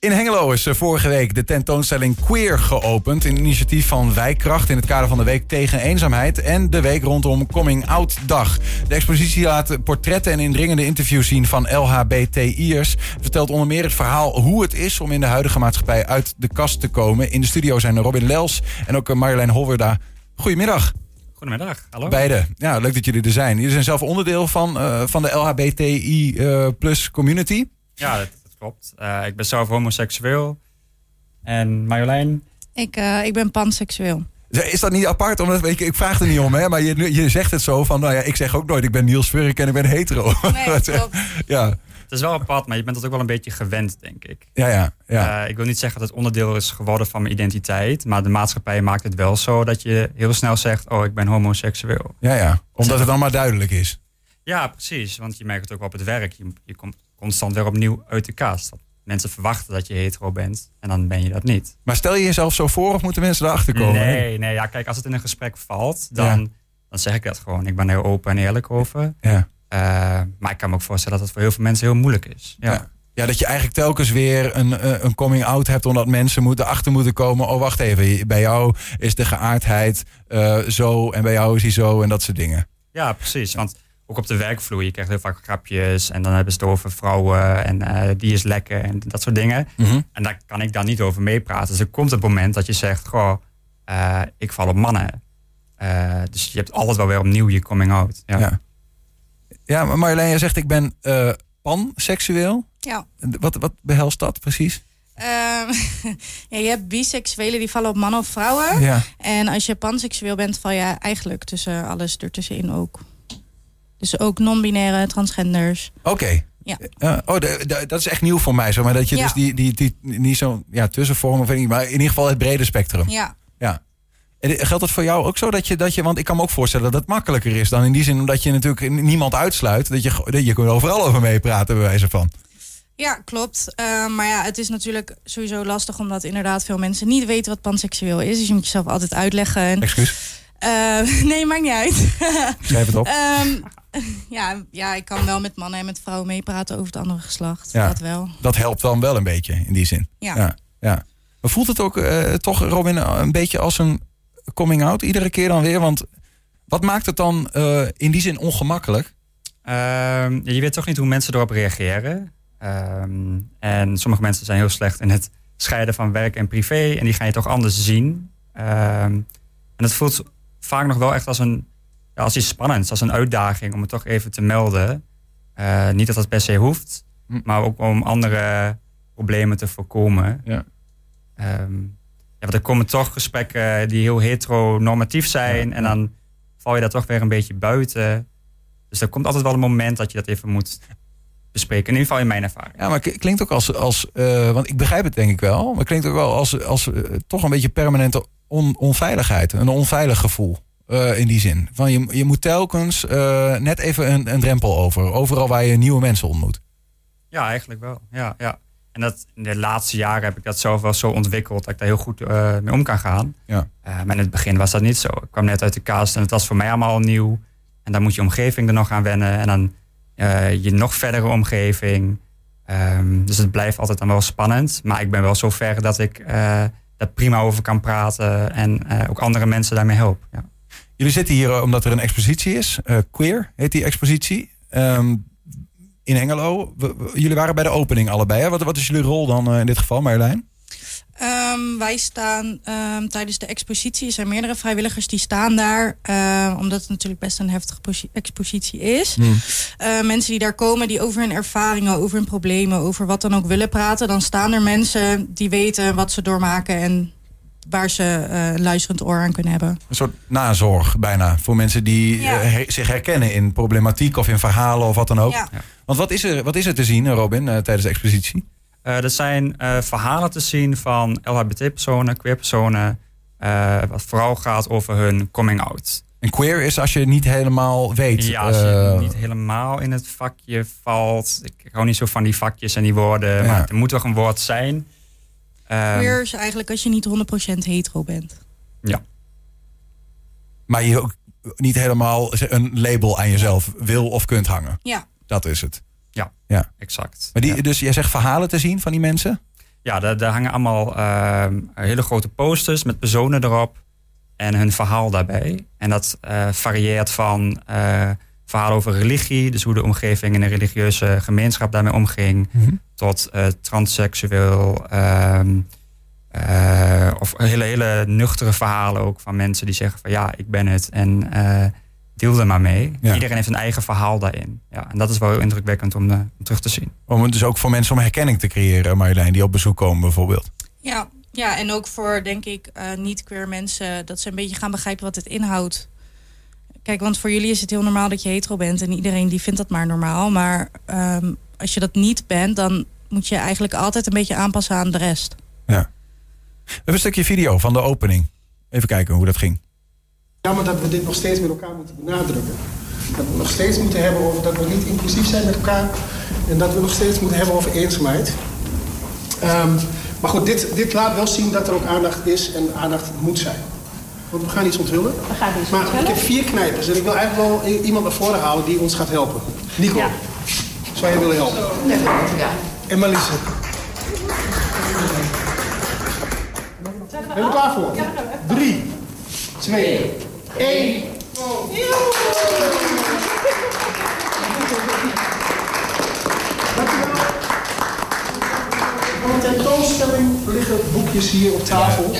In Hengelo is eh, vorige week de tentoonstelling Queer geopend. Een initiatief van Wijkkracht in het kader van de Week tegen Eenzaamheid. En de week rondom Coming Out Dag. De expositie laat portretten en indringende interviews zien van LHBTI'ers. Vertelt onder meer het verhaal hoe het is om in de huidige maatschappij uit de kast te komen. In de studio zijn Robin Lels en ook Marjolein Holwerda. Goedemiddag. Goedemiddag, hallo. Beide. Ja, leuk dat jullie er zijn. Jullie zijn zelf onderdeel van, uh, van de LHBTI uh, plus community. Ja, dat klopt. Uh, ik ben zelf homoseksueel. En Marjolein? Ik, ik ben panseksueel. Is dat niet apart? Omdat, ik, ik vraag er niet om, hè? maar je, je zegt het zo van, nou ja, ik zeg ook nooit, ik ben Niels Furk en ik ben hetero. Nee, klopt. ja. Het is wel apart, maar je bent het ook wel een beetje gewend, denk ik. Ja, ja. ja. Uh, ik wil niet zeggen dat het onderdeel is geworden van mijn identiteit. Maar de maatschappij maakt het wel zo dat je heel snel zegt: Oh, ik ben homoseksueel. Ja, ja. Omdat het dan maar duidelijk is. Ja, precies. Want je merkt het ook op het werk. Je, je komt constant weer opnieuw uit de kast. Mensen verwachten dat je hetero bent en dan ben je dat niet. Maar stel je jezelf zo voor of moeten mensen erachter komen? Nee, nee ja, kijk, als het in een gesprek valt, dan, ja. dan zeg ik dat gewoon. Ik ben er heel open en eerlijk over. Ja. Uh, maar ik kan me ook voorstellen dat het voor heel veel mensen heel moeilijk is. Ja. ja. ja dat je eigenlijk telkens weer een, een coming out hebt, omdat mensen moeten achter moeten komen. Oh, wacht even. Bij jou is de geaardheid uh, zo en bij jou is die zo en dat soort dingen. Ja, precies. Want ook op de werkvloer, je krijgt heel vaak grapjes en dan hebben ze het over vrouwen en uh, die is lekker en dat soort dingen. Mm -hmm. En daar kan ik dan niet over meepraten. Dus er komt het moment dat je zegt, goh, ik val op mannen. dus je hebt altijd wel weer opnieuw je coming out. ja. ja. Ja, maar Marjolein, jij zegt ik ben uh, panseksueel. Ja. Wat, wat behelst dat precies? Uh, ja, je hebt biseksuelen die vallen op mannen of vrouwen. Ja. En als je panseksueel bent, val je eigenlijk tussen alles ertussenin ook. Dus ook non-binaire transgenders. Oké. Okay. Ja. Uh, oh, de, de, dat is echt nieuw voor mij. Zo, maar dat je ja. dus die, die, die, niet zo ja, tussenvorm of niet, maar in ieder geval het brede spectrum. Ja. Ja. Geldt dat voor jou ook zo? Dat je, dat je, want ik kan me ook voorstellen dat het makkelijker is dan in die zin omdat je natuurlijk niemand uitsluit. Dat je, dat je kunt overal over meepraten, bij wijze van. Ja, klopt. Uh, maar ja, het is natuurlijk sowieso lastig omdat inderdaad veel mensen niet weten wat panseksueel is. Dus je moet jezelf altijd uitleggen. En, Excuus. Uh, nee, maakt niet uit. Schrijf het op. um, ja, ja, ik kan wel met mannen en met vrouwen meepraten over het andere geslacht. Ja, dat wel. Dat helpt dan wel een beetje in die zin. Ja. ja, ja. Maar voelt het ook uh, toch, Robin, een beetje als een coming out iedere keer dan weer? Want wat maakt het dan uh, in die zin ongemakkelijk? Um, je weet toch niet hoe mensen erop reageren. Um, en sommige mensen zijn heel slecht in het scheiden van werk en privé. En die ga je toch anders zien. Um, en het voelt vaak nog wel echt als, een, ja, als iets spannends, als een uitdaging om het toch even te melden. Uh, niet dat dat per se hoeft, hm. maar ook om andere problemen te voorkomen. Ja. Ja, want er komen toch gesprekken die heel heteronormatief zijn. Ja, en dan val je daar toch weer een beetje buiten. Dus er komt altijd wel een moment dat je dat even moet bespreken. In ieder geval in mijn ervaring. Ja, maar het klinkt ook als... als uh, want ik begrijp het denk ik wel. Maar het klinkt ook wel als, als uh, toch een beetje permanente on, onveiligheid. Een onveilig gevoel. Uh, in die zin. Van je, je moet telkens net even een, een drempel over. Overal waar je nieuwe mensen ontmoet. Ja, eigenlijk wel. Ja, ja. En dat, in de laatste jaren heb ik dat zelf wel zo ontwikkeld dat ik daar heel goed uh, mee om kan gaan. Ja. Maar in het begin was dat niet zo. Ik kwam net uit de cast en het was voor mij allemaal nieuw. En dan moet je omgeving er nog aan wennen. En dan je nog verdere omgeving. Um, dus het blijft altijd dan wel spannend. Maar ik ben wel zo ver dat ik daar prima over kan praten. En ook andere mensen daarmee help. Ja. Jullie zitten hier omdat er een expositie is. Queer heet die expositie. Um, in. We, we, jullie waren bij de opening allebei. Hè? Wat, wat is jullie rol dan uh, in dit geval, Marjolein? Um, wij staan um, tijdens de expositie. Er zijn meerdere vrijwilligers die staan daar. Uh, omdat het natuurlijk best een heftige expositie is. Hmm. Uh, mensen die daar komen, die over hun ervaringen, over hun problemen, over wat dan ook willen praten. Dan staan er mensen die weten wat ze doormaken en waar ze uh, luisterend oor aan kunnen hebben. Een soort nazorg bijna voor mensen die Ja. uh, her- zich herkennen in problematiek of in verhalen of wat dan ook. Ja. Want wat is, er, wat is er te zien, Robin, uh, tijdens de expositie? Uh, er zijn uh, verhalen te zien van LHBT-personen, queer-personen. Uh, wat vooral gaat over hun coming out. En queer is als je niet helemaal weet. Ja, als je eh, niet helemaal in het vakje valt. Ik hou niet zo van die vakjes en die woorden. Ja. Maar er moet toch een woord zijn. Um, Queer is eigenlijk als je niet 100% hetero bent. Ja. Maar je ook niet helemaal een label aan jezelf wil of kunt hangen. Ja. Dat is het. Ja, Ja. exact. Maar die, ja. Dus jij zegt verhalen te zien van die mensen? ja, daar, daar hangen allemaal ehm, hele grote posters met personen erop en hun verhaal daarbij. En dat eh, varieert van uh, verhalen over religie, dus hoe de omgeving in een religieuze gemeenschap daarmee omging, Mhm. tot uh, transseksueel. ehm, of hele, hele nuchtere verhalen ook van mensen die zeggen van ja, ik ben het en deel er maar mee. Ja. Iedereen heeft een eigen verhaal daarin. Ja, en dat is wel heel indrukwekkend om, om terug te zien. Om het dus ook voor mensen om herkenning te creëren, Marjolein, die op bezoek komen bijvoorbeeld. Ja, ja en ook voor, denk ik, uh, niet-queer mensen... dat ze een beetje gaan begrijpen wat het inhoudt. Kijk, want voor jullie is het heel normaal dat je hetero bent... en iedereen die vindt dat maar normaal. Maar um, als je dat niet bent, dan moet je eigenlijk altijd een beetje aanpassen aan de rest. Ja. We hebben een stukje video van de opening. Even kijken hoe dat ging. Jammer dat we dit nog steeds met elkaar moeten benadrukken. Dat we nog steeds moeten hebben over dat we niet inclusief zijn met elkaar. En dat we nog steeds moeten hebben over eenzaamheid. Um, maar goed, dit, dit laat wel zien dat er ook aandacht is en aandacht moet zijn. Want we gaan iets onthullen. We gaan iets maar onthullen. ik heb vier knijpers en ik wil eigenlijk wel iemand naar voren halen die ons gaat helpen. Nico, Ja. zou je willen helpen? Ja. En Marliese. Ben je er klaar voor? Drie, twee, één. Dankjewel. Van de tentoonstelling liggen boekjes hier op tafel.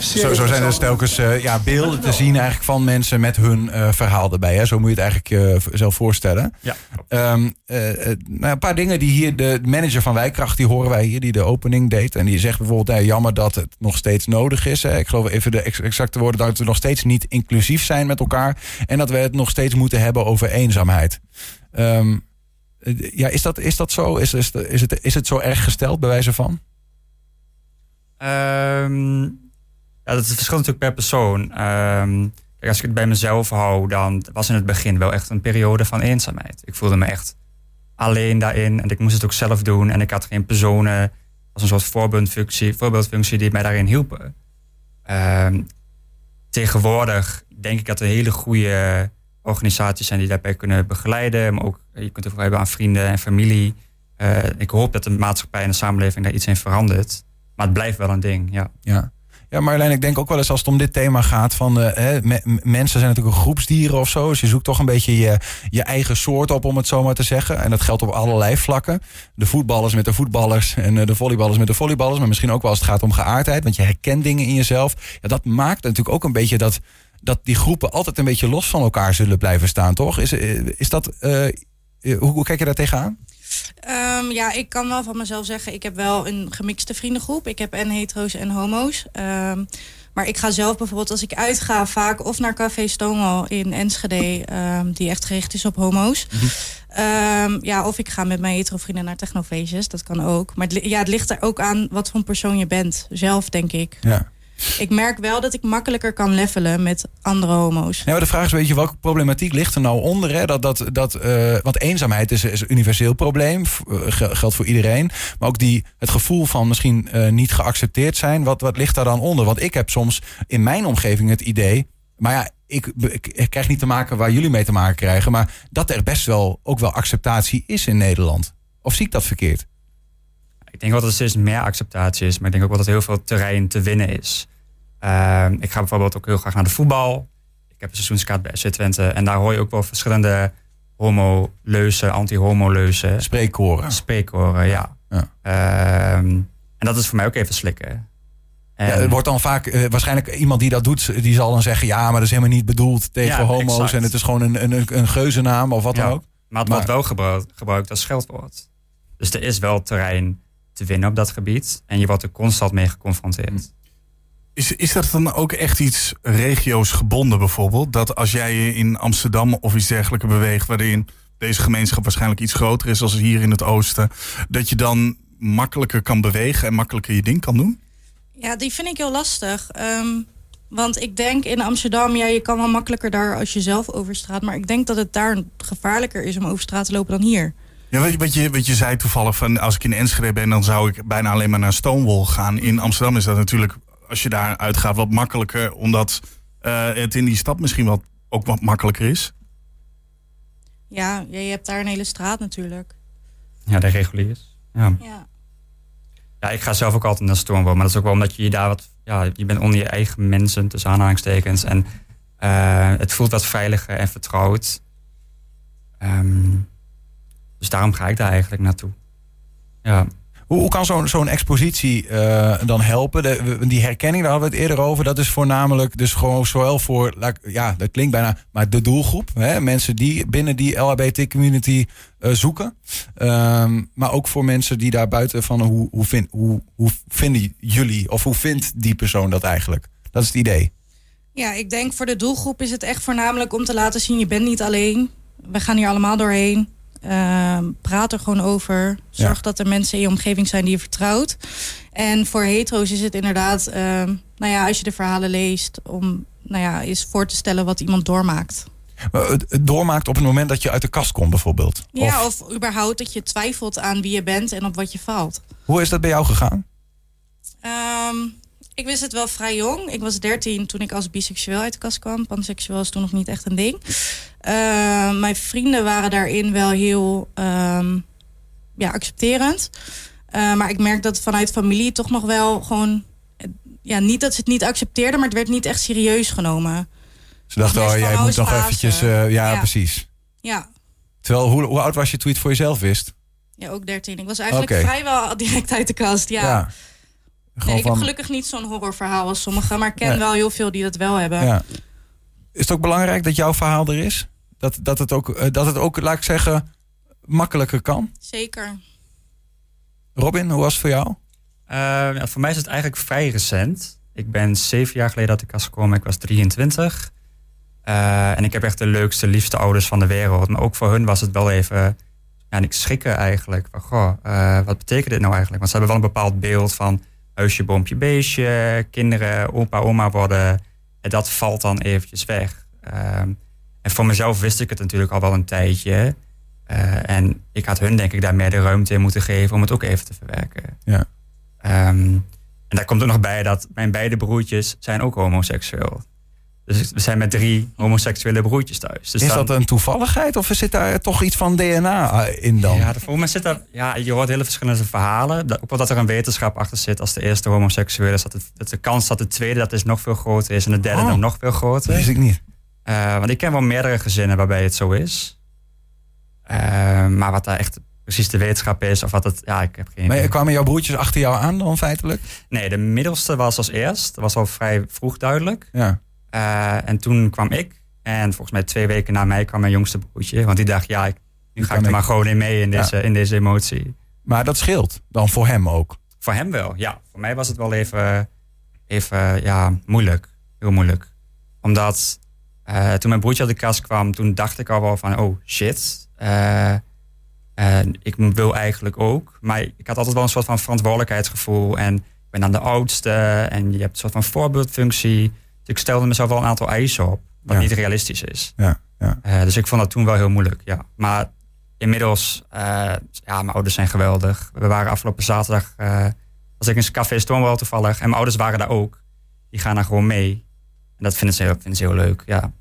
Zo, zo zijn er telkens uh, ja, beelden te zien eigenlijk van mensen met hun uh, verhaal erbij. Hè? Zo moet je het eigenlijk uh, zelf voorstellen. Ja. Um, nou, een paar dingen die hier de manager van Wijkracht, die horen wij hier, die de opening deed. En die zegt bijvoorbeeld, jammer dat het nog steeds nodig is. Hè? Ik geloof even de exacte woorden, dat we nog steeds niet inclusief zijn met elkaar. En dat we het nog steeds moeten hebben over eenzaamheid. Um, ja, is dat, is dat zo? Is, is, is, het, is het zo erg gesteld, bij wijze van? Um, ja, dat verschilt natuurlijk per persoon. Um, kijk, als ik het bij mezelf hou, dan was in het begin wel echt een periode van eenzaamheid. Ik voelde me echt alleen daarin en ik moest het ook zelf doen. En ik had geen personen als een soort voorbeeldfunctie, voorbeeldfunctie die mij daarin hielpen. Um, tegenwoordig denk ik dat er hele goede organisaties zijn die daarbij kunnen begeleiden. Maar ook je kunt het hebben aan vrienden en familie. Uh, ik hoop dat de maatschappij en de samenleving daar iets in verandert. Maar het blijft wel een ding, ja. Ja. Ja, Marjolein, ik denk ook wel eens als het om dit thema gaat van me, mensen zijn natuurlijk groepsdieren of zo. Dus je zoekt toch een beetje je, je eigen soort op, om het zo maar te zeggen. En dat geldt op allerlei vlakken. De voetballers met de voetballers en uh, de volleyballers met de volleyballers. Maar misschien ook wel als het gaat om geaardheid, want je herkent dingen in jezelf. Ja, dat maakt natuurlijk ook een beetje dat, dat die groepen altijd een beetje los van elkaar zullen blijven staan, toch? Is, is dat, hoe, hoe kijk je daar tegenaan? Um, ja, ik kan wel van mezelf zeggen, ik heb wel een gemixte vriendengroep. Ik heb en hetero's en homo's. Um, maar ik ga zelf bijvoorbeeld als ik uitga vaak of naar Café Stonewall in Enschede, um, die echt gericht is op homo's. Mm -hmm. ja, of ik ga met mijn hetero vrienden naar technofeestjes, dat kan ook. Maar het, ja, het ligt er ook aan wat voor persoon je bent, zelf denk ik. Ja. Ik merk wel dat ik makkelijker kan levelen met andere homo's. Ja, maar de vraag is, weet je, welke problematiek ligt er nou onder? Hè? Dat, dat, dat, uh, want eenzaamheid is, is een universeel probleem, uh, geldt voor iedereen. Maar ook die, het gevoel van misschien uh, niet geaccepteerd zijn, wat, wat ligt daar dan onder? Want ik heb soms in mijn omgeving het idee, maar ja, ik, ik, ik krijg niet te maken waar jullie mee te maken krijgen, maar dat er best wel ook wel acceptatie is in Nederland. Of zie ik dat verkeerd? Ik denk wel dat er steeds meer acceptatie is, maar ik denk ook wel dat er heel veel terrein te winnen is. Uh, ik ga bijvoorbeeld ook heel graag naar de voetbal. Ik heb een seizoenskaart bij SC Twente. En daar hoor je ook wel verschillende homo-leuzen, anti-homo-leuzen. Spreekkoren. Spreekkoren, ja. ja. Uh, en dat is voor mij ook even slikken. En... Ja, er wordt dan vaak, uh, waarschijnlijk iemand die dat doet, die zal dan zeggen... ja, maar dat is helemaal niet bedoeld tegen ja, homo's... exact. en het is gewoon een, een, een geuzennaam of wat ja, dan ook. Maar het wordt wel gebruikt, gebruikt als scheldwoord. Dus er is wel terrein te winnen op dat gebied. En je wordt er constant mee geconfronteerd. Is, is dat dan ook echt iets regio's gebonden bijvoorbeeld? Dat als jij je in Amsterdam of iets dergelijks beweegt... waarin deze gemeenschap waarschijnlijk iets groter is als hier in het oosten... dat je dan makkelijker kan bewegen en makkelijker je ding kan doen? Ja, die vind ik heel lastig. Um, want ik denk in Amsterdam, ja, je kan wel makkelijker daar als je zelf over straat... maar ik denk dat het daar gevaarlijker is om over straat te lopen dan hier. Ja, wat, wat, je, wat je zei toevallig, van als ik in Enschede ben... dan zou ik bijna alleen maar naar Stonewall gaan. In Amsterdam is dat natuurlijk als je daar uitgaat wat makkelijker, omdat uh, het in die stad misschien wat ook wat makkelijker is. Ja, je hebt daar een hele straat natuurlijk. Ja, de reguliers. Ja. ja. Ja, ik ga zelf ook altijd naar Stonewall. Maar dat is ook wel omdat je je daar wat... Ja, je bent onder je eigen mensen, tussen aanhalingstekens. En eh, het voelt wat veiliger en vertrouwd. Ehm, dus daarom ga ik daar eigenlijk naartoe. Ja. Hoe, kan zo'n zo'n expositie eh, dan helpen? De, die herkenning, daar hadden we het eerder over. Dat is voornamelijk dus gewoon zowel voor, ja, dat klinkt bijna, maar de doelgroep. Hè? Mensen die binnen die LHBT-community eh, zoeken. Ehm, maar ook voor mensen die daar buiten van, hoe, hoe, vind, hoe, hoe vinden jullie of hoe vindt die persoon dat eigenlijk? Dat is het idee. Ja, ik denk voor de doelgroep is het echt voornamelijk om te laten zien... je bent niet alleen. We gaan hier allemaal doorheen. Ehm, praat er gewoon over. Zorg Ja. dat er mensen in je omgeving zijn die je vertrouwt. En voor hetero's is het inderdaad... ehm, nou ja, als je de verhalen leest... om nou ja, eens voor te stellen wat iemand doormaakt. Het, doormaakt op het moment dat je uit de kast komt bijvoorbeeld. Ja, Of, of überhaupt dat je twijfelt aan wie je bent en op wat je valt. hoe is dat bij jou gegaan? Ehm, ik wist het wel vrij jong. Ik was 13 toen ik als biseksueel uit de kast kwam. Panseksueel was toen nog niet echt een ding. Ehm, mijn vrienden waren daarin wel heel ehm, ja, accepterend. Eh, maar ik merk dat vanuit familie toch nog wel gewoon... eh, Ja, niet dat ze het niet accepteerden, maar het werd niet echt serieus genomen. Ze dachten, oh, jij moet nog eventjes... eh, ja, Ja. precies. Ja, Terwijl, hoe, hoe oud was je toen je het voor jezelf wist? ja ook 13. Ik was eigenlijk vrijwel direct uit de kast. Ja. Nee, Gewoon ik heb gelukkig niet zo'n horrorverhaal als sommigen, maar ik ken Nee. wel heel veel die dat wel hebben. ja. Is het ook belangrijk dat jouw verhaal er is? Dat, dat, het ook, eh, dat het ook, laat ik zeggen, makkelijker kan? Zeker. Robin, hoe was het voor jou? ja, voor mij is het eigenlijk vrij recent. Ik ben zeven jaar geleden uit de kast gekomen. Ik was 23. Eh, en ik heb echt de leukste, liefste ouders van de wereld. Maar ook voor hun was het wel even... Ja, en ik schrikken eigenlijk. Van, goh, eh, wat betekent dit nou eigenlijk? Want ze hebben wel een bepaald beeld van... huisje, boompje, beestje, kinderen, opa, oma worden. En dat valt dan eventjes weg. Ehm, en voor mezelf wist ik het natuurlijk al wel een tijdje. Eh, en ik had hun denk ik daar meer de ruimte in moeten geven... om het ook even te verwerken. Ja. Ehm, en daar komt ook nog bij dat mijn beide broertjes zijn ook homoseksueel. Dus we zijn met drie homoseksuele broertjes thuis. Dus is dan- dat een toevalligheid of zit daar toch iets van DNA in dan? Ja, voor mij zit daar, ja, je hoort hele verschillende verhalen. Dat- Ook wel dat er een wetenschap achter zit. Als de eerste homoseksueel is, dat, het, dat de kans dat de tweede dat is nog veel groter is en de derde Oh. dan nog veel groter. Dat wist ik niet. Eh, want ik ken wel meerdere gezinnen waarbij het zo is. Eh, maar wat daar echt precies de wetenschap is, of wat het, ja, ik heb geen Maar idee. kwamen jouw broertjes achter jou aan dan feitelijk? Nee, de middelste was als eerst. Dat was al vrij vroeg duidelijk. Ja. Eh, en toen kwam ik. En volgens mij twee weken na mij kwam mijn jongste broertje. Want die dacht, ja, ik, nu ga ik er ik. maar gewoon in mee in Ja. deze, in deze emotie. Maar dat scheelt dan voor hem ook. Voor hem wel, ja. Voor mij was het wel even, even ja, moeilijk. Heel moeilijk. Omdat eh, toen mijn broertje uit de kast kwam, toen dacht ik al wel van, oh shit. eh, eh, ik wil eigenlijk ook. Maar ik had altijd wel een soort van verantwoordelijkheidsgevoel. En ik ben dan de oudste. En je hebt een soort van voorbeeldfunctie. Dus ik stelde mezelf wel een aantal eisen op. Wat Ja. niet realistisch is. Ja, ja. Dus ik vond dat toen wel heel moeilijk, ja. Maar inmiddels, ja, mijn ouders zijn geweldig. We waren afgelopen zaterdag, was ik in een café Stonewall toevallig. En mijn ouders waren daar ook. Die gaan daar gewoon mee. En dat vinden ze vinden ze heel leuk, ja.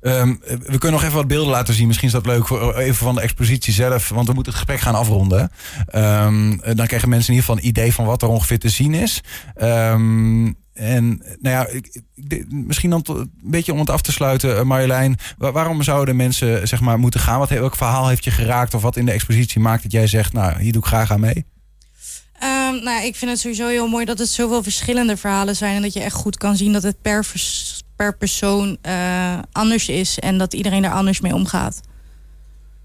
Ehm, we kunnen nog even wat beelden laten zien. Misschien is dat leuk voor even van de expositie zelf. Want we moeten het gesprek gaan afronden. Ehm, dan krijgen mensen in ieder geval een idee van wat er ongeveer te zien is. Ehm, en nou ja, misschien dan een beetje om het af te sluiten, eh, Marjolein. Wa- waarom zouden mensen zeg maar moeten gaan? Wat, welk verhaal heeft je geraakt? Of wat in de expositie maakt dat jij zegt, nou, hier doe ik graag aan mee? Nou, ik vind het sowieso heel mooi dat het zoveel verschillende verhalen zijn. En dat je echt goed kan zien dat het per, vers- per persoon eh, anders is. En dat iedereen er anders mee omgaat.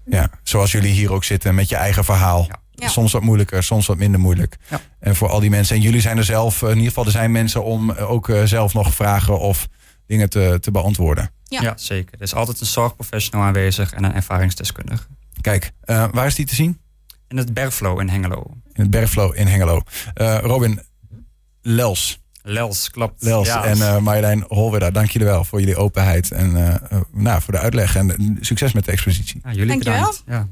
Ja, zoals jullie hier ook zitten met je eigen verhaal. Ja. Ja. Soms wat moeilijker, soms wat minder moeilijk. Ja. En voor al die mensen. En jullie zijn er zelf, eh, in ieder geval, er zijn mensen om eh, ook zelf nog vragen of dingen te, te beantwoorden. Ja. Ja. zeker. Er is altijd een zorgprofessional aanwezig en een ervaringsdeskundige. Kijk, eh, waar is die te zien? In het Bergflow in Hengelo. In het Bergflow in Hengelo. Eh, Robin Lels, Lels, klopt. Lels Ja. en eh Marjolein Holwerda, dank jullie wel voor jullie openheid en eh, eh, nou, voor de uitleg. En succes met de expositie. Ja, jullie Dankjewel. bedankt. Ja.